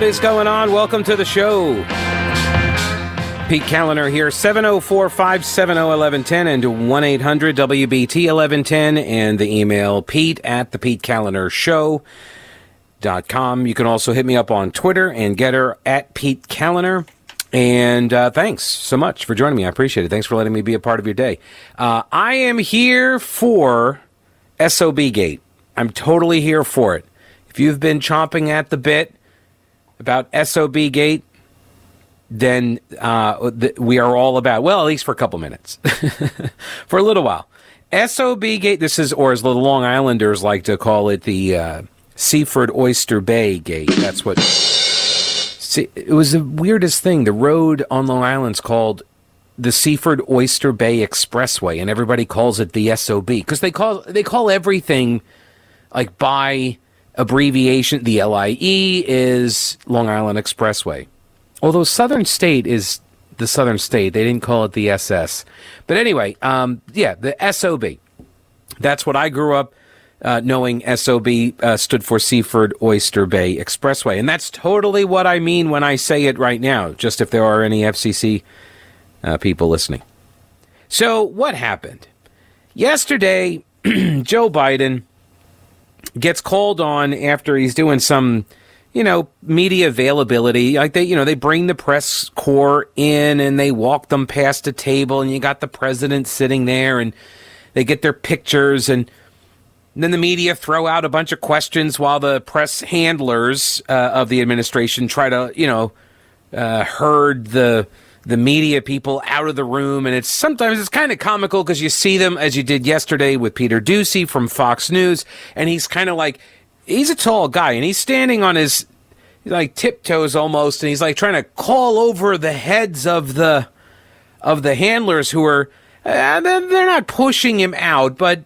What is going on? Welcome to the show. Pete Kaliner here, 704 570 1110 and 1 800 WBT 1110, and the email pete at the Pete Kaliner Show. Dot com. You can also hit me up on Twitter and Gettr at Pete Kaliner. And uh, thanks so much for joining me. I appreciate it. Thanks for letting me be a part of your day. Uh, I am here for SOB Gate. I'm totally here for it. If you've been chomping at the bit about SOB Gate, then uh, th- we are all about, well, at least for a couple minutes, for a little while. SOB Gate, this is, or as the Long Islanders like to call it, the uh, Seaford Oyster Bay Gate. That's what. See, it was the weirdest thing. The road on Long Island's called the Seaford Oyster Bay Expressway, and everybody calls it the SOB because they call they call everything like by abbreviation. The LIE is Long Island Expressway, although Southern State is the Southern State. They didn't call it the SS, but anyway, um, yeah, the SOB. That's what I grew up uh, knowing SOB uh, stood for Seaford Oyster Bay Expressway. And that's totally what I mean when I say it right now, just if there are any FCC uh, people listening. So, what happened? Yesterday, Joe Biden gets called on after he's doing some, you know, media availability. Like they, you know, they bring the press corps in and they walk them past a table, and you got the president sitting there, and they get their pictures and then the media throw out a bunch of questions while the press handlers uh, of the administration try to, you know, uh, herd the the media people out of the room. And it's sometimes it's kind of comical because you see them as you did yesterday with Peter Doocy from Fox News, and he's kind of like he's a tall guy and he's standing on his like tiptoes almost, and he's like trying to call over the heads of the of the handlers who are. And then they're not pushing him out, but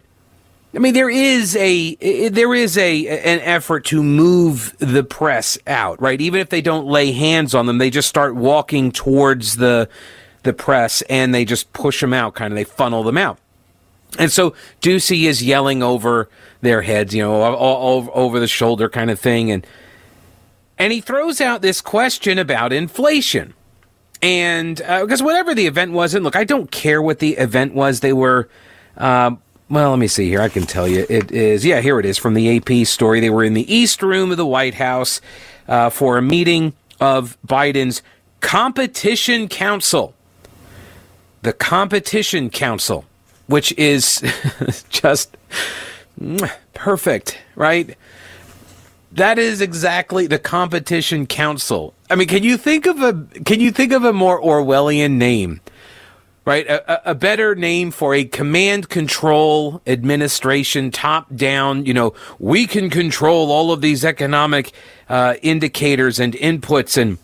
I mean, there is a there is a an effort to move the press out, right? Even if they don't lay hands on them, they just start walking towards the the press and they just push them out, kind of they funnel them out. And so Doocy is yelling over their heads, you know, all, all over the shoulder kind of thing, and and he throws out this question about inflation. And because uh, whatever the event was, and look, I don't care what the event was. They were um, well, let me see here. I can tell you. It is, yeah, here it is from the AP story. They were in the East Room of the White House uh, for a meeting of Biden's Competition Council. The Competition Council, which is just perfect, right? That is exactly the Competition Council. I mean, can you think of a can you think of a more Orwellian name? Right? A, a, better name for a command control administration, top down. You know, we can control all of these economic uh, indicators and inputs and.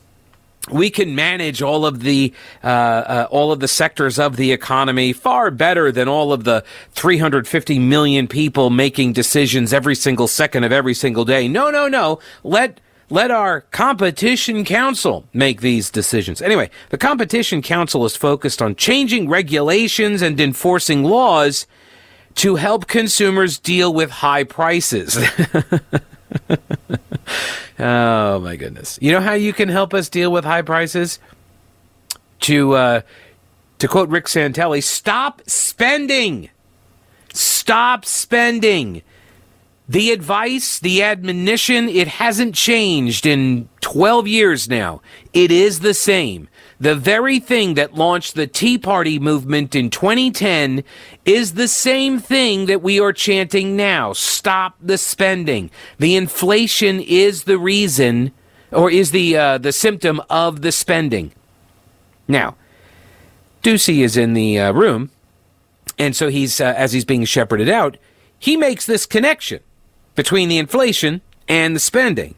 We can manage all of the uh, uh, all of the sectors of the economy far better than all of the 350 million people making decisions every single second of every single day. No, no, no. Let let our competition council make these decisions. Anyway, the competition council is focused on changing regulations and enforcing laws to help consumers deal with high prices. oh my goodness. You know how you can help us deal with high prices? To uh, to quote Rick Santelli, stop spending. Stop spending. The advice, the admonition, it hasn't changed in 12 years now. It is the same. The very thing that launched the Tea Party movement in 2010 is the same thing that we are chanting now. Stop the spending. The inflation is the reason or is the uh, the symptom of the spending. Now, Doocy is in the uh, room, and so he's uh, as he's being shepherded out, he makes this connection between the inflation and the spending.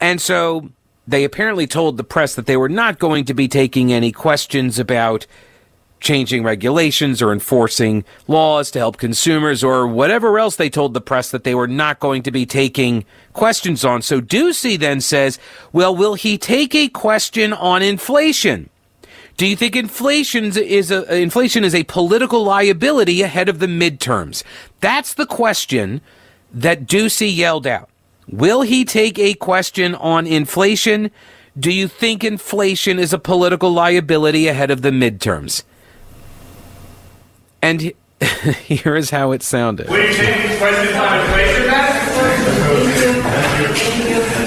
And so they apparently told the press that they were not going to be taking any questions about changing regulations or enforcing laws to help consumers or whatever else they told the press that they were not going to be taking questions on. So Doocy then says, well, will he take a question on inflation? Do you think inflation is a, inflation is a political liability ahead of the midterms? That's the question that Doocy yelled out. Will he take a question on inflation? Do you think inflation is a political liability ahead of the midterms? And here is how it sounded. Will you take questions on inflation, Matt?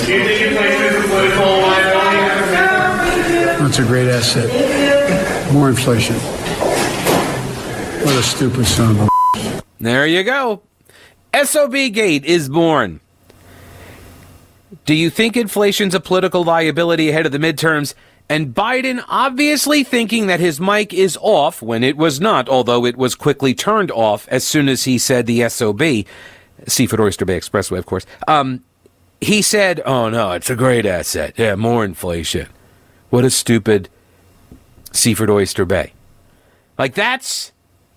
Do you think inflation is a political liability? That's a great asset. More inflation. What a stupid son of a. There you go. SOB Gate is born. Do you think inflation's a political liability ahead of the midterms? And Biden obviously thinking that his mic is off when it was not, although it was quickly turned off as soon as he said the SOB, Seaford Oyster Bay Expressway, of course. Um, he said, "Oh no, it's a great asset. Yeah, more inflation. What a stupid Seaford Oyster Bay." Like that's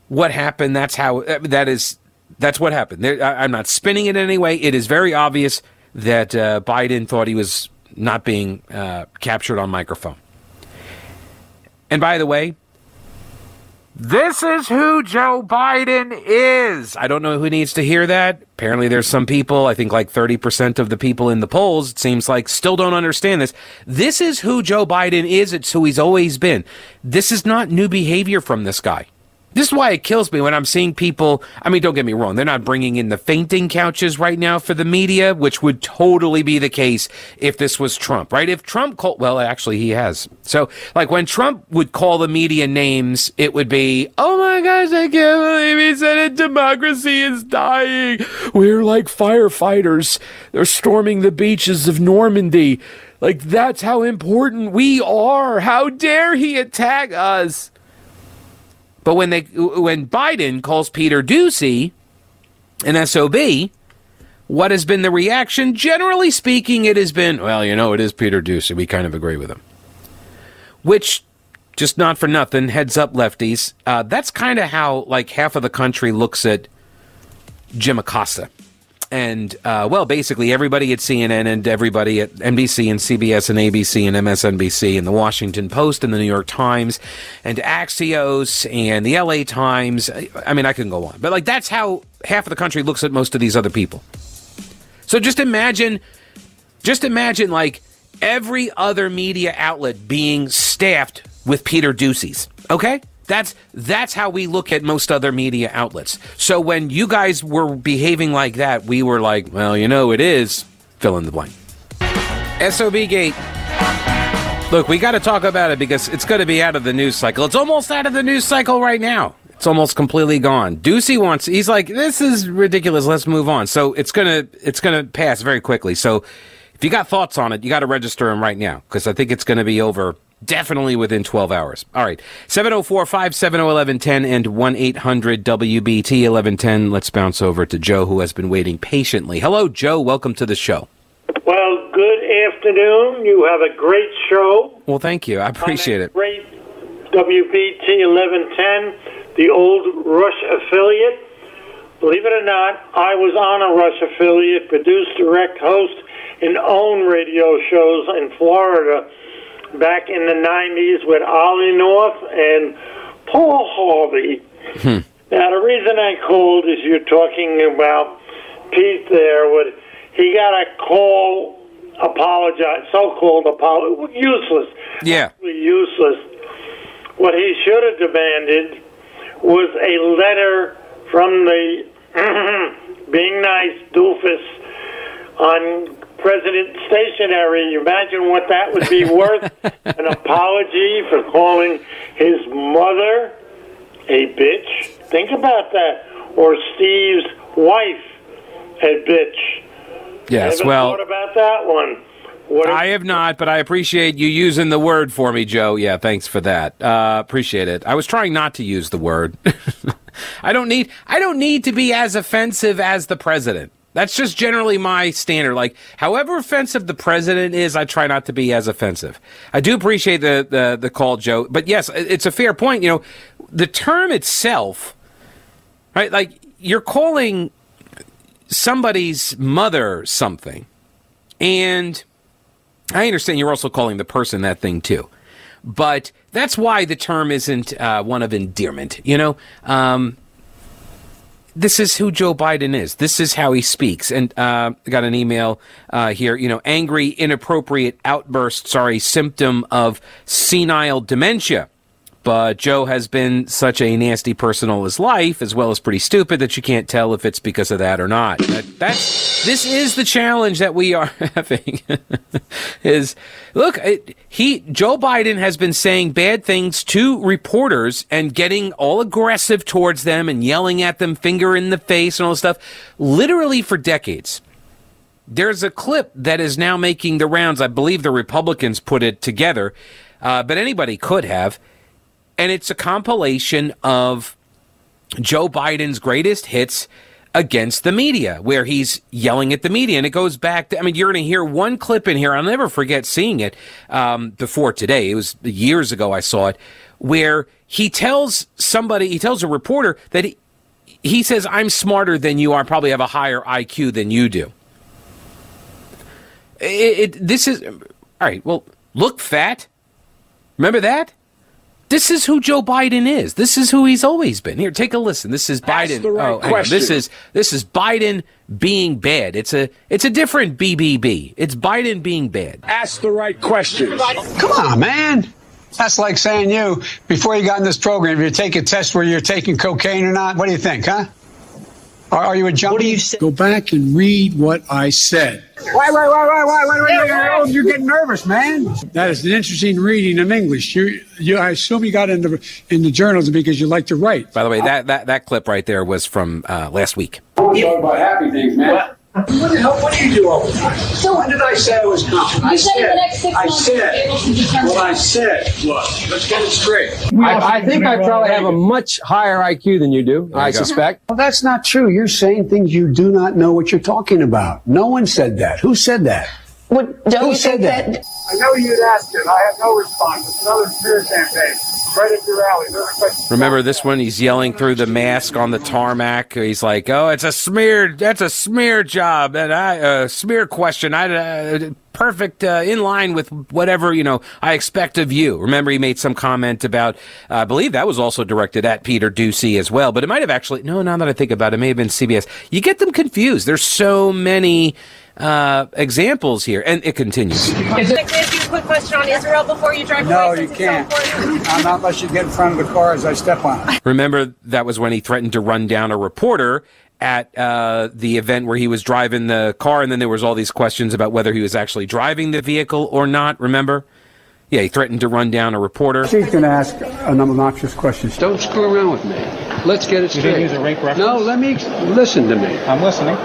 what happened. That's how that is. That's what happened. There, I, I'm not spinning it in any way. It is very obvious that uh, Biden thought he was not being uh, captured on microphone. And by the way, this is who Joe Biden is. I don't know who needs to hear that. Apparently, there's some people, I think like 30% of the people in the polls, it seems like, still don't understand this. This is who Joe Biden is. It's who he's always been. This is not new behavior from this guy. This is why it kills me when I'm seeing people. I mean, don't get me wrong, they're not bringing in the fainting couches right now for the media, which would totally be the case if this was Trump, right? If Trump called, well, actually, he has. So, like, when Trump would call the media names, it would be, oh my gosh, I can't believe he said it. Democracy is dying. We're like firefighters. They're storming the beaches of Normandy. Like, that's how important we are. How dare he attack us? But when they when Biden calls Peter Doocy an SOB, what has been the reaction? Generally speaking, it has been, well, you know, it is Peter Doocy. We kind of agree with him. Which, just not for nothing, heads up lefties. Uh, that's kind of how like half of the country looks at Jim Acosta and uh, well, basically everybody at CNN and everybody at NBC and CBS and ABC and MSNBC and the Washington Post and the New York Times and Axios and the LA Times. I mean, I can go on, but like that's how half of the country looks at most of these other people. So just imagine, just imagine like every other media outlet being staffed with Peter Doocy's. Okay, that's that's how we look at most other media outlets. So when you guys were behaving like that, we were like, well, you know, it is fill in the blank. SOB gate. Look, we got to talk about it because it's going to be out of the news cycle. It's almost out of the news cycle right now. It's almost completely gone. Doocy wants. He's like, this is ridiculous. Let's move on. So it's gonna it's gonna pass very quickly. So if you got thoughts on it, you got to register them right now because I think it's going to be over Definitely within 12 hours. All right. 704 570 1110 and 1 800 WBT 1110. Let's bounce over to Joe, who has been waiting patiently. Hello, Joe. Welcome to the show. Well, good afternoon. You have a great show. Well, thank you. I appreciate it. Great WBT 1110, the old Rush affiliate. Believe it or not, I was on a Rush affiliate, produced, direct, host, and own radio shows in Florida back in the 90s with Ollie North and Paul Harvey. Hmm. Now, the reason I called is you're talking about Pete there. With, he got a call, apologize, so-called apology, useless. Yeah. Useless. What he should have demanded was a letter from the being nice doofus on President stationary. You imagine what that would be worth. An apology for calling his mother a bitch. Think about that. Or Steve's wife a bitch. Yes, well. Thought about that one. What I have not, but I appreciate you using the word for me, Joe. Yeah, thanks for that. Uh, appreciate it. I was trying not to use the word. I don't need. I don't need to be as offensive as the president. That's just generally my standard. Like, however offensive the president is, I try not to be as offensive. I do appreciate the, the, the call, Joe. But yes, it's a fair point. You know, the term itself, right? Like, you're calling somebody's mother something. And I understand you're also calling the person that thing too. But that's why the term isn't uh, one of endearment, you know? Um, this is who Joe Biden is. This is how he speaks. And uh, got an email uh, here. You know, angry, inappropriate outbursts are a symptom of senile dementia. But Joe has been such a nasty person all his life, as well as pretty stupid, that you can't tell if it's because of that or not. That, that's this is the challenge that we are having. is look, it, he Joe Biden has been saying bad things to reporters and getting all aggressive towards them and yelling at them, finger in the face, and all this stuff, literally for decades. There's a clip that is now making the rounds. I believe the Republicans put it together, uh, but anybody could have and it's a compilation of Joe Biden's greatest hits against the media, where he's yelling at the media. And it goes back to, I mean, you're going to hear one clip in here. I'll never forget seeing it um, before today. It was years ago I saw it, where he tells somebody, he tells a reporter that he, he says, I'm smarter than you are, probably have a higher IQ than you do. It, it, this is, all right, well, look fat. Remember that? This is who Joe Biden is. This is who he's always been. Here, take a listen. This is Biden. Right oh, this is this is Biden being bad. It's a it's a different BBB. It's Biden being bad. Ask the right questions. Come on, man. That's like saying you, before you got in this program, if you take a test where you're taking cocaine or not, what do you think, huh? Are, are you a junkie? What do you say? Go back and read what I said. Why, why, why, why, why, why, why, why, You're getting nervous, man. That is an interesting reading in English. You, you, I assume you got into into journalism because you like to write. By the way, that that, that clip right there was from uh, last week. Talk about happy things, man. What the hell? What do you do all the time? So when did I say I was confident? I said in the next six I months you'll be said. able to determine- What I said was. Let's get it straight. I, I think I probably have a much higher IQ than you do, I you go. suspect. Well, that's not true. You're saying things you do not know what you're talking about. No one said that. Who said that? Would, don't Who you said think that? that? I know you'd asked it. I have no response. It's another smear campaign. Remember this one? He's yelling through the mask on the tarmac. He's like, "Oh, it's a smear. That's a smear job, and I a uh, smear question. I uh, perfect uh, in line with whatever you know I expect of you." Remember, he made some comment about. Uh, I believe that was also directed at Peter Doocy as well, but it might have actually. No, now that I think about it, it may have been CBS. You get them confused. There's so many uh, examples here, and it continues. Can I ask you a quick question on Israel before you drive No, away? you can't. It's so important? Not unless you get in front of the car as I step on it. Remember, that was when he threatened to run down a reporter at uh, the event where he was driving the car, and then there was all these questions about whether he was actually driving the vehicle or not. Remember? Yeah, he threatened to run down a reporter. She's going to ask an obnoxious question. Don't screw around with me. Let's get it straight. use a rape reference? No, let me listen to me. I'm listening.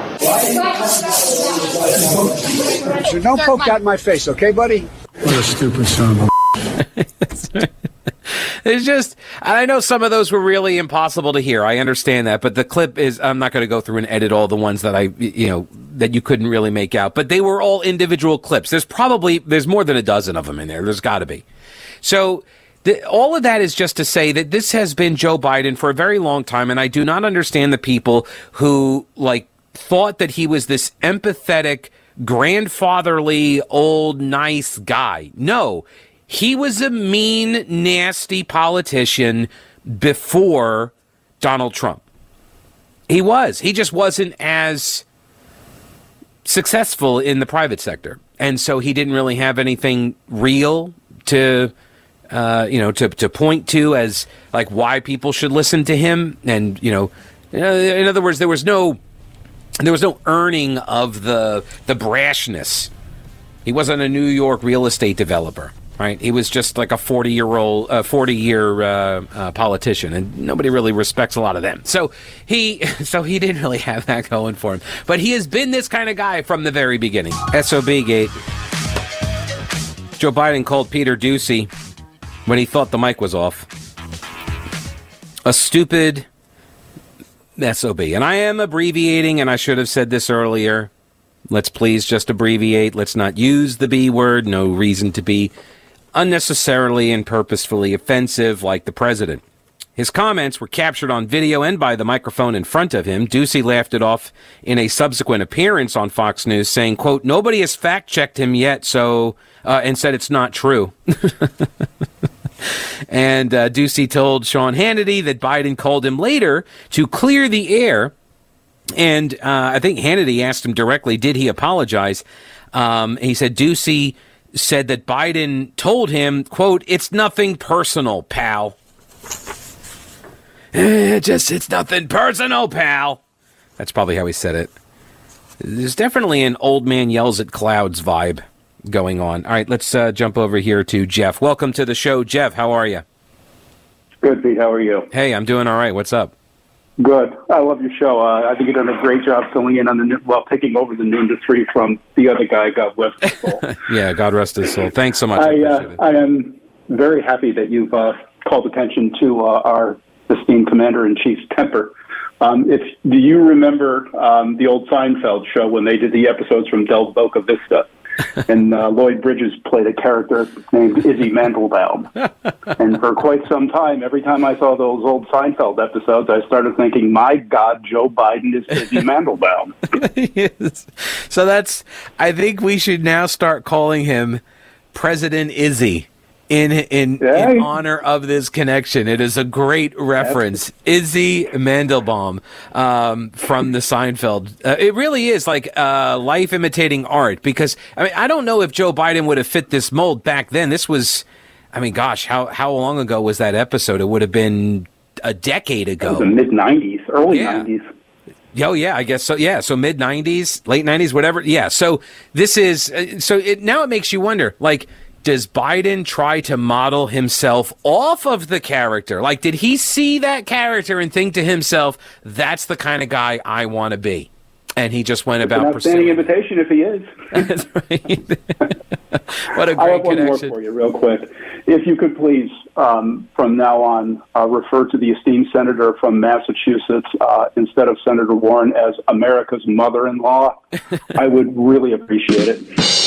So don't poke that in my face, okay, buddy? What a stupid son of a It's just, and I know some of those were really impossible to hear. I understand that, but the clip is, I'm not going to go through and edit all the ones that I, you know, that you couldn't really make out, but they were all individual clips. There's probably, there's more than a dozen of them in there. There's got to be. So, the, all of that is just to say that this has been Joe Biden for a very long time, and I do not understand the people who, like, thought that he was this empathetic, grandfatherly, old, nice guy. No, he was a mean, nasty politician before Donald Trump. He was. He just wasn't as successful in the private sector. And so he didn't really have anything real to uh, you know, to, to point to as like why people should listen to him. And, you know, in other words, there was no there was no earning of the the brashness. He wasn't a New York real estate developer, right? He was just like a forty year old, uh, forty year uh, uh, politician, and nobody really respects a lot of them. So he, so he didn't really have that going for him. But he has been this kind of guy from the very beginning. Sob gate. Joe Biden called Peter Doocy when he thought the mic was off. A stupid SOB. And I am abbreviating, and I should have said this earlier. Let's please just abbreviate. Let's not use the B word. No reason to be unnecessarily and purposefully offensive like the president. His comments were captured on video and by the microphone in front of him. Doocy laughed it off in a subsequent appearance on Fox News, saying, quote, nobody has fact checked him yet, so, uh, and said it's not true. and uh, Doocy told Sean Hannity that Biden called him later to clear the air. And uh, I think Hannity asked him directly, did he apologize? Um, he said Doocy said that Biden told him, quote, it's nothing personal, pal. Eh, just, it's nothing personal, pal. That's probably how he said it. There's definitely an old man yells at clouds vibe going on. All right, let's uh, jump over here to Jeff. Welcome to the show, Jeff. How are you? Good, Pete. How are you? Hey, I'm doing all right. What's up? Good. I love your show. Uh, I think you've done a great job filling in on the well, taking over the noon to three from the other guy. God rest his soul. yeah, God rest his soul. Thanks so much. I, uh, I am very happy that you've uh, called attention to uh, our esteemed commander in chief's temper. Um, if do you remember um, the old Seinfeld show when they did the episodes from Del Boca Vista? and uh, Lloyd Bridges played a character named Izzy Mandelbaum. and for quite some time, every time I saw those old Seinfeld episodes, I started thinking, "My God, Joe Biden is Izzy Mandelbaum." yes. So that's. I think we should now start calling him President Izzy in in, Yeah. in honor of this connection. It is a great reference. Izzy Mandelbaum um, from the Seinfeld. Uh, it really is like uh, life imitating art because I mean I don't know if Joe Biden would have fit this mold back then. This was, I mean, gosh, how how long ago was that episode? It would have been a decade ago. the mid '90s, early Yeah. '90s. Oh yeah, I guess so. Yeah, so mid '90s, late '90s, whatever. Yeah. So this is uh, so it now it makes you wonder, like. Does Biden try to model himself off of the character? Like, did he see that character and think to himself, "That's the kind of guy I want to be," and he just went An about outstanding pursuing. invitation if he is. What a I great have one more for you, real quick. If you could please, um, from now on, uh, refer to the esteemed senator from Massachusetts uh, instead of Senator Warren as America's mother-in-law, I would really appreciate it.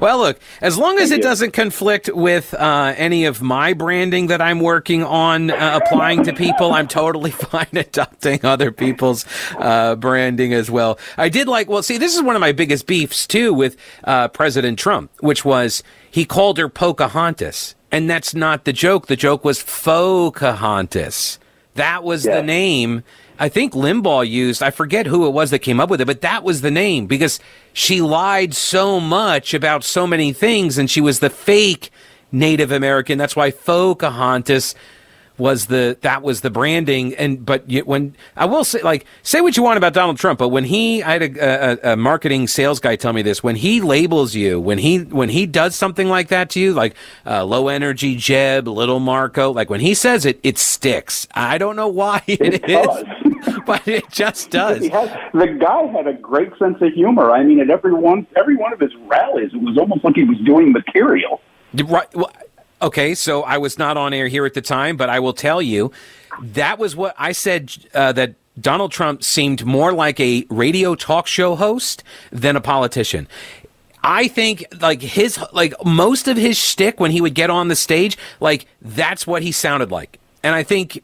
Well, look, as long as Thank it you. doesn't conflict with uh, any of my branding that I'm working on uh, applying to people, I'm totally fine adopting other people's uh, branding as well. I did like, well, see, this is one of my biggest beefs too with uh, President Trump, which was he called her Pocahontas. And that's not the joke. The joke was Pocahontas. That was Yeah. the name I think Limbaugh used. I forget who it was that came up with it, but that was the name because she lied so much about so many things and she was the fake Native American. That's why Pocahontas was the that was the branding and but when I will say like say what you want about Donald Trump but when he I had a, a, a marketing sales guy tell me this when he labels you when he when he does something like that to you like uh, low energy Jeb little Marco like when he says it it sticks I don't know why It it is but it just does has, the guy had a great sense of humor. I mean, at every one, every one of his rallies, it was almost like he was doing material. Right. Well, okay, so I was not on air here at the time, but I will tell you that was what I said uh, that Donald Trump seemed more like a radio talk show host than a politician. I think like his like most of his shtick when he would get on the stage, like that's what he sounded like, and I think.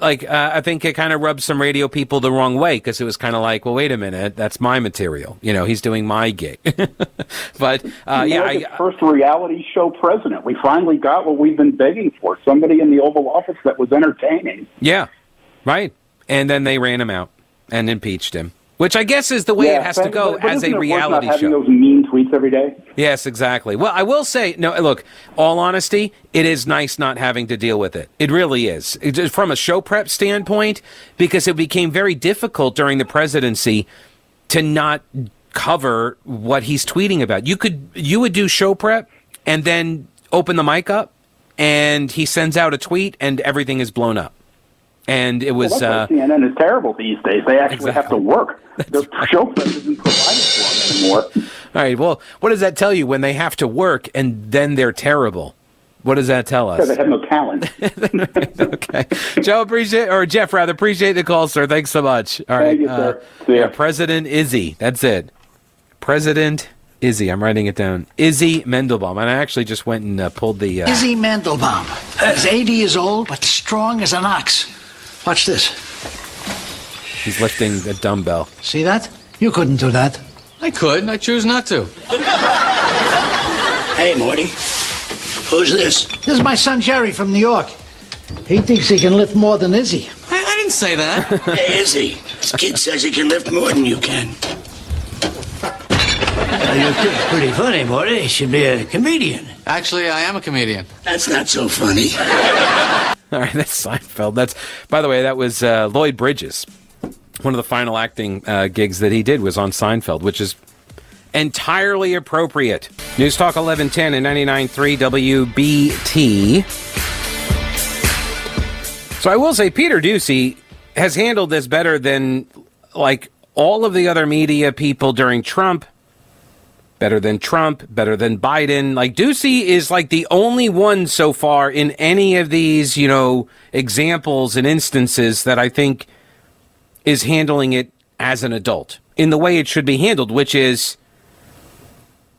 Like uh, I think it kind of rubbed some radio people the wrong way because it was kind of like, well, wait a minute, that's my material. You know, he's doing my gig. but uh, yeah, I, first reality show president. We finally got what we've been begging for: somebody in the Oval Office that was entertaining. Yeah, right. And then they ran him out and impeached him, which I guess is the way it has to go but- but as a reality show. Tweets every day. Yes, exactly. Well, I will say, no, look, all honesty, it is nice not having to deal with it. It really is. It, from a show prep standpoint, because it became very difficult during the presidency to not cover what he's tweeting about. You could, you would do show prep and then open the mic up and he sends out a tweet and everything is blown up. And it was, Well, uh, CNN is terrible these days. They actually have to Exactly. work. Their show prep isn't provided for them anymore. All right. Well, what does that tell you when they have to work and then they're terrible? What does that tell Because us? they have no talent. okay. Joe, appreciate, or Jeff, rather, appreciate the call, sir. Thanks so much. All right. Thank you, sir. See ya. yeah, President Izzy. That's it. President Izzy. I'm writing it down. Izzy Mandelbaum. And I actually just went and uh, pulled the. Uh, Izzy Mandelbaum. Is 80 years old, but strong as an ox. Watch this. he's lifting a dumbbell. See that? You couldn't do that. I could. and I choose not to. Hey, Morty. Who's this? This is my son Jerry from New York. He thinks he can lift more than Izzy. I, I didn't say that. hey, Izzy, this kid says he can lift more than you can. your kid's pretty funny, Morty. He should be a comedian. Actually, I am a comedian. That's not so funny. All right, that's Seinfeld. That's by the way, that was uh, Lloyd Bridges. One of the final acting uh, gigs that he did was on Seinfeld, which is entirely appropriate. News Talk 1110 and 99.3 WBT. So I will say Peter Doocy has handled this better than like all of the other media people during Trump. Better than Trump, better than Biden. Like Doocy is like the only one so far in any of these, you know, examples and instances that I think is handling it as an adult in the way it should be handled, which is,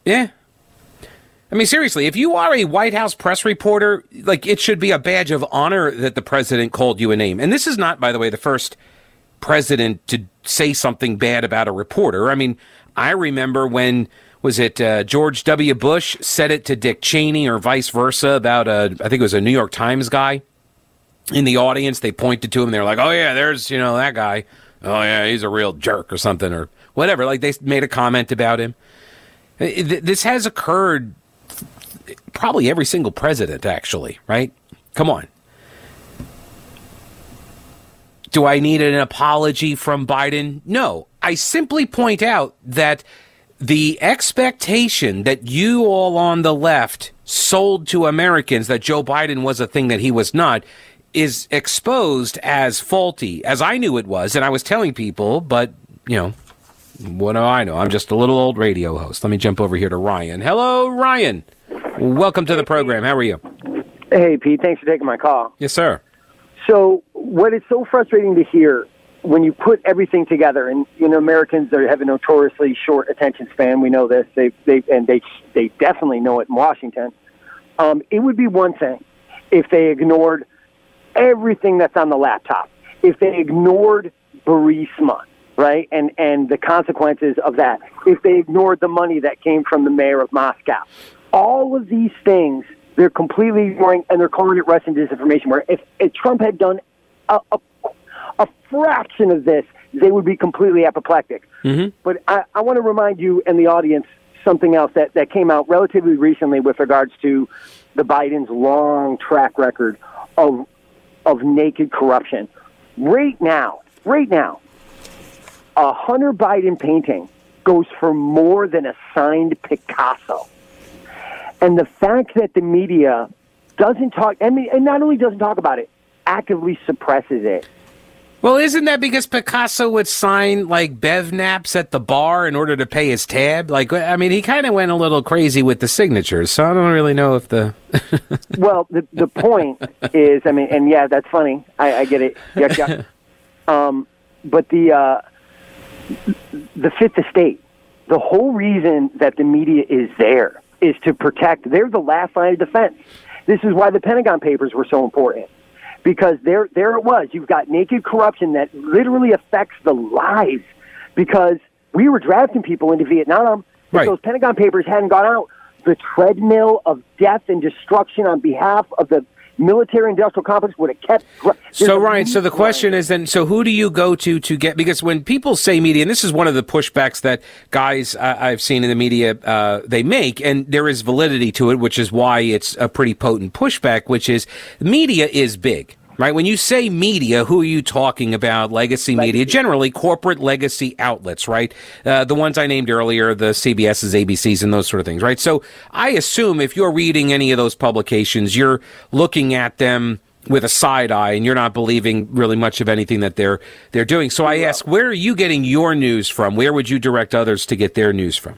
yeah. I mean, seriously, if you are a White House press reporter, like it should be a badge of honor that the president called you a name. And this is not, by the way, the first president to say something bad about a reporter. I mean, I remember when was it uh, George W. Bush said it to Dick Cheney or vice versa about a, I think it was a New York Times guy in the audience. They pointed to him. They're like, "Oh yeah, there's you know that guy. Oh yeah, he's a real jerk or something or whatever." Like they made a comment about him. This has occurred probably every single president, actually. Right? Come on. Do I need an apology from Biden? No. I simply point out that the expectation that you all on the left sold to Americans that Joe Biden was a thing that he was not is exposed as faulty, as I knew it was, and I was telling people, but, you know, what do I know? I'm just a little old radio host. Let me jump over here to Ryan. Hello, Ryan. Welcome to the program. How are you? Hey, Pete. Thanks for taking my call. Yes, sir. So, what is so frustrating to hear when you put everything together, and you know, Americans are, have a notoriously short attention span. We know this. They, they, and they, they definitely know it in Washington. Um, it would be one thing if they ignored everything that's on the laptop. If they ignored Burisma, right, and and the consequences of that. If they ignored the money that came from the mayor of Moscow, all of these things they're completely ignoring, and they're calling it Russian disinformation. Where if, if Trump had done a, a, a fraction of this, they would be completely apoplectic. Mm-hmm. But I, I want to remind you and the audience something else that, that came out relatively recently with regards to the Biden's long track record of of naked corruption. Right now, right now, a Hunter Biden painting goes for more than a signed Picasso. And the fact that the media doesn't talk, I mean, and not only doesn't talk about it, actively suppresses it. Well, isn't that because Picasso would sign like bev naps at the bar in order to pay his tab? Like, I mean, he kind of went a little crazy with the signatures, so I don't really know if the. well, the the point is, I mean, and yeah, that's funny. I, I get it. Yeah, yeah. Um, but the uh, the fifth estate, the whole reason that the media is there is to protect. They're the last line of defense. This is why the Pentagon Papers were so important because there there it was. You've got naked corruption that literally affects the lives because we were drafting people into Vietnam. If Right. those Pentagon Papers hadn't gone out, the treadmill of death and destruction on behalf of the military industrial complex would have kept. There's So Ryan, so the question is then, so who do you go to to get? Because when people say media, and this is one of the pushbacks that guys uh, I've seen in the media uh, they make, and there is validity to it, which is why it's a pretty potent pushback. Which is media is big. Right. When you say media, who are you talking about? Legacy media, generally corporate legacy outlets, right? Uh, the ones I named earlier, the CBS's, ABC's, and those sort of things, right? So I assume if you're reading any of those publications, you're looking at them with a side eye and you're not believing really much of anything that they're they're doing. So I ask, where are you getting your news from? Where would you direct others to get their news from?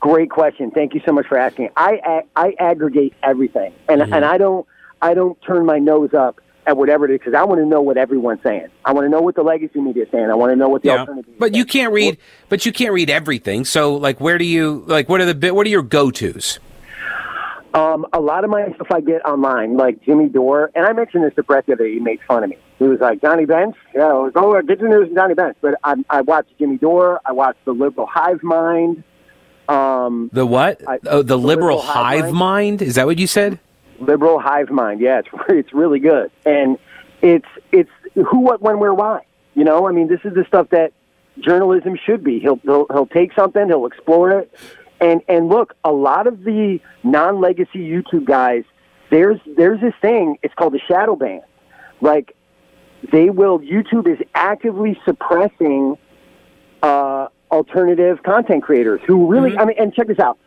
Great question. Thank you so much for asking. I ag- I aggregate everything, and Mm-hmm. and I don't I don't turn my nose up at whatever it is because I want to know what everyone's saying. I want to know what the legacy media is saying. I want to know what the Yeah, alternative. but you can't read. But you can't read everything. So, like, where do you like? What are the bit? What are your go tos? Um, a lot of my stuff I get online, like Jimmy Dore, and I mentioned this to Brett the other day. He made fun of me. He was like, Johnny Bench? Yeah, I was, oh, get your news Johnny Bench. But I, I watched Jimmy Dore. I watched The Liberal Hive Mind. Um, The what? I- oh, the, the liberal, liberal hive hive mind. Is that what you said? Liberal hive mind. Yeah, it's it's really good, and it's it's who, what, when, where, why. You know, I mean, this is the stuff that journalism should be. He'll he'll, he'll take something, he'll explore it, and and look, a lot of the non-legacy YouTube guys, there's there's this thing. It's called the shadow ban. Like they will. YouTube is actively suppressing uh, alternative content creators who really. I mean, and check this out.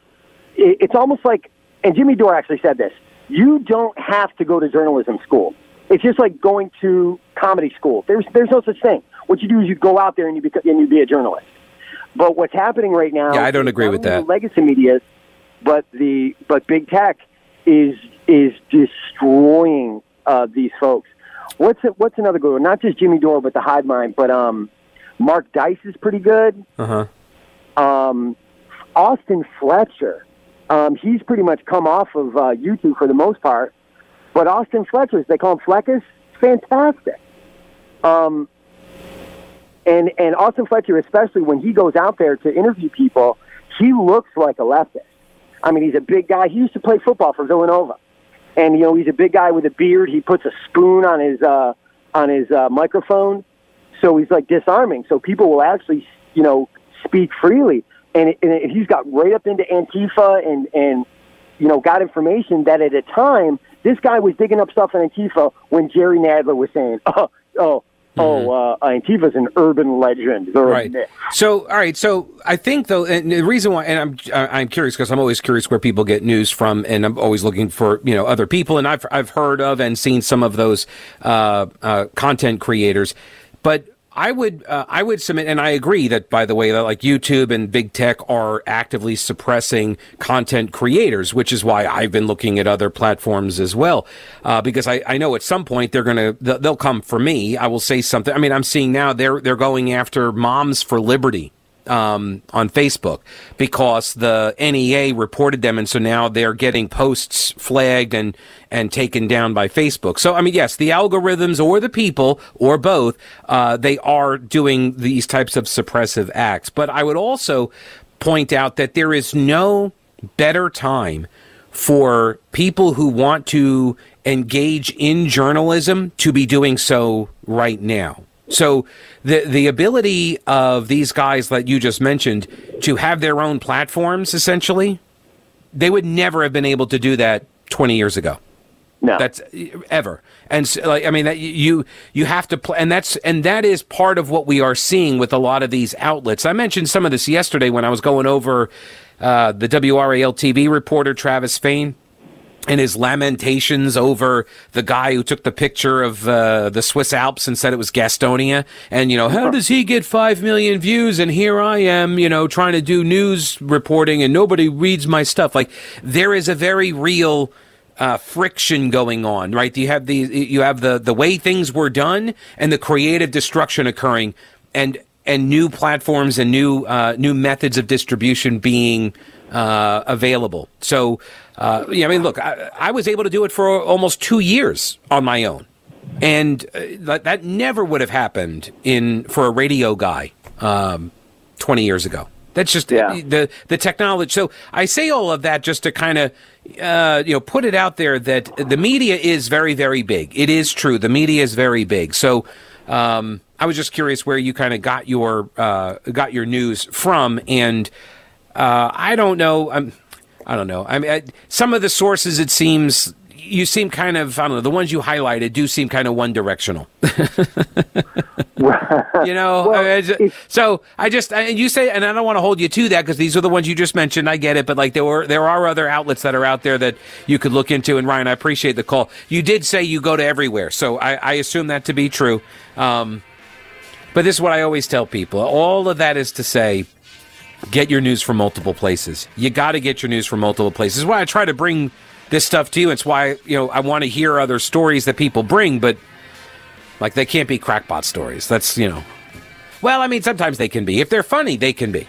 It, it's almost like, and Jimmy Dore actually said this. You don't have to go to journalism school. It's just like going to comedy school. There's there's no such thing. What you do is you go out there and you become, and you be a journalist. But what's happening right now? Yeah, I don't agree with that. Legacy media, but the but big tech is is destroying uh, these folks. What's it, what's another good one? Not just Jimmy Dore, but the Hive Mind. But um, Mark Dice is pretty good. Uh huh. Um, Austin Fletcher, um, he's pretty much come off of uh, YouTube for the most part. But Austin Fletcher, they call him Fleccas, fantastic. Um, and and Austin Fletcher, especially when he goes out there to interview people, he looks like a leftist. I mean, he's a big guy. He used to play football for Villanova, and you know he's a big guy with a beard. He puts a spoon on his uh, on his uh, microphone, so he's like disarming. So people will actually, you know, speak freely. And, it, and it, he's got right up into Antifa and and you know got information that at a time this guy was digging up stuff in Antifa when Jerry Nadler was saying, oh oh oh uh, Antifa's an urban legend. They're Right. myth." So, all right. So, I think though, and the reason why, and I'm I'm curious because I'm always curious where people get news from, and I'm always looking for you know other people, and I've I've heard of and seen some of those uh, uh, content creators, but. I would uh, I would submit, and I agree that by the way that like YouTube and big tech are actively suppressing content creators, which is why I've been looking at other platforms as well, uh, because I, I know at some point they're gonna they'll they'll come for me. I will say something. I mean, I'm seeing now they're they're going after Moms for Liberty um, on Facebook because the NEA reported them, and so now they're getting posts flagged and and taken down by Facebook. So I mean, yes, the algorithms or the people or both, uh, they are doing these types of suppressive acts. But I would also point out that there is no better time for people who want to engage in journalism to be doing so right now. So the the ability of these guys that you just mentioned to have their own platforms essentially, they would never have been able to do that 20 years ago. No, that's ever. And so, like, I mean, that you you have to play, and that's and that is part of what we are seeing with a lot of these outlets. I mentioned some of this yesterday when I was going over uh, the WRAL TV reporter Travis Fain and his lamentations over the guy who took the picture of uh, the Swiss Alps and said it was Gastonia. And, you know, how does he get 5 million views? And here I am, you know, trying to do news reporting and nobody reads my stuff. Like, there is a very real. Uh, friction going on, right? You have the you have the the way things were done and the creative destruction occurring, and and new platforms and new uh, new methods of distribution being uh, available. So, uh, yeah, I mean, look, I, I was able to do it for almost two years on my own, and uh, that, that never would have happened in for a radio guy um, twenty years ago. That's just the the technology. So I say all of that just to kind of uh, you know put it out there that the media is very very big. It is true. The media is very big. So. Um, I was just curious where you kind of got your uh, got your news from, and uh, I don't know. I'm, I don't know. I mean, I, some of the sources it seems you seem kind of I don't know. The ones you highlighted do seem kind of one directional. you know, I mean, I so I just and you say, and I don't want to hold you to that because these are the ones you just mentioned. I get it, but like there were there are other outlets that are out there that you could look into. And Ryan, I appreciate the call. You did say you go to everywhere, so I, I assume that to be true. Um, but this is what I always tell people. All of that is to say, get your news from multiple places. You got to get your news from multiple places. Why I try to bring this stuff to you. It's why you know I want to hear other stories that people bring, but like they can't be crackpot stories. That's you know. Well, I mean, sometimes they can be. If they're funny, they can be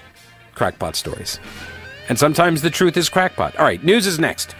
crackpot stories. And sometimes the truth is crackpot. All right, news is next.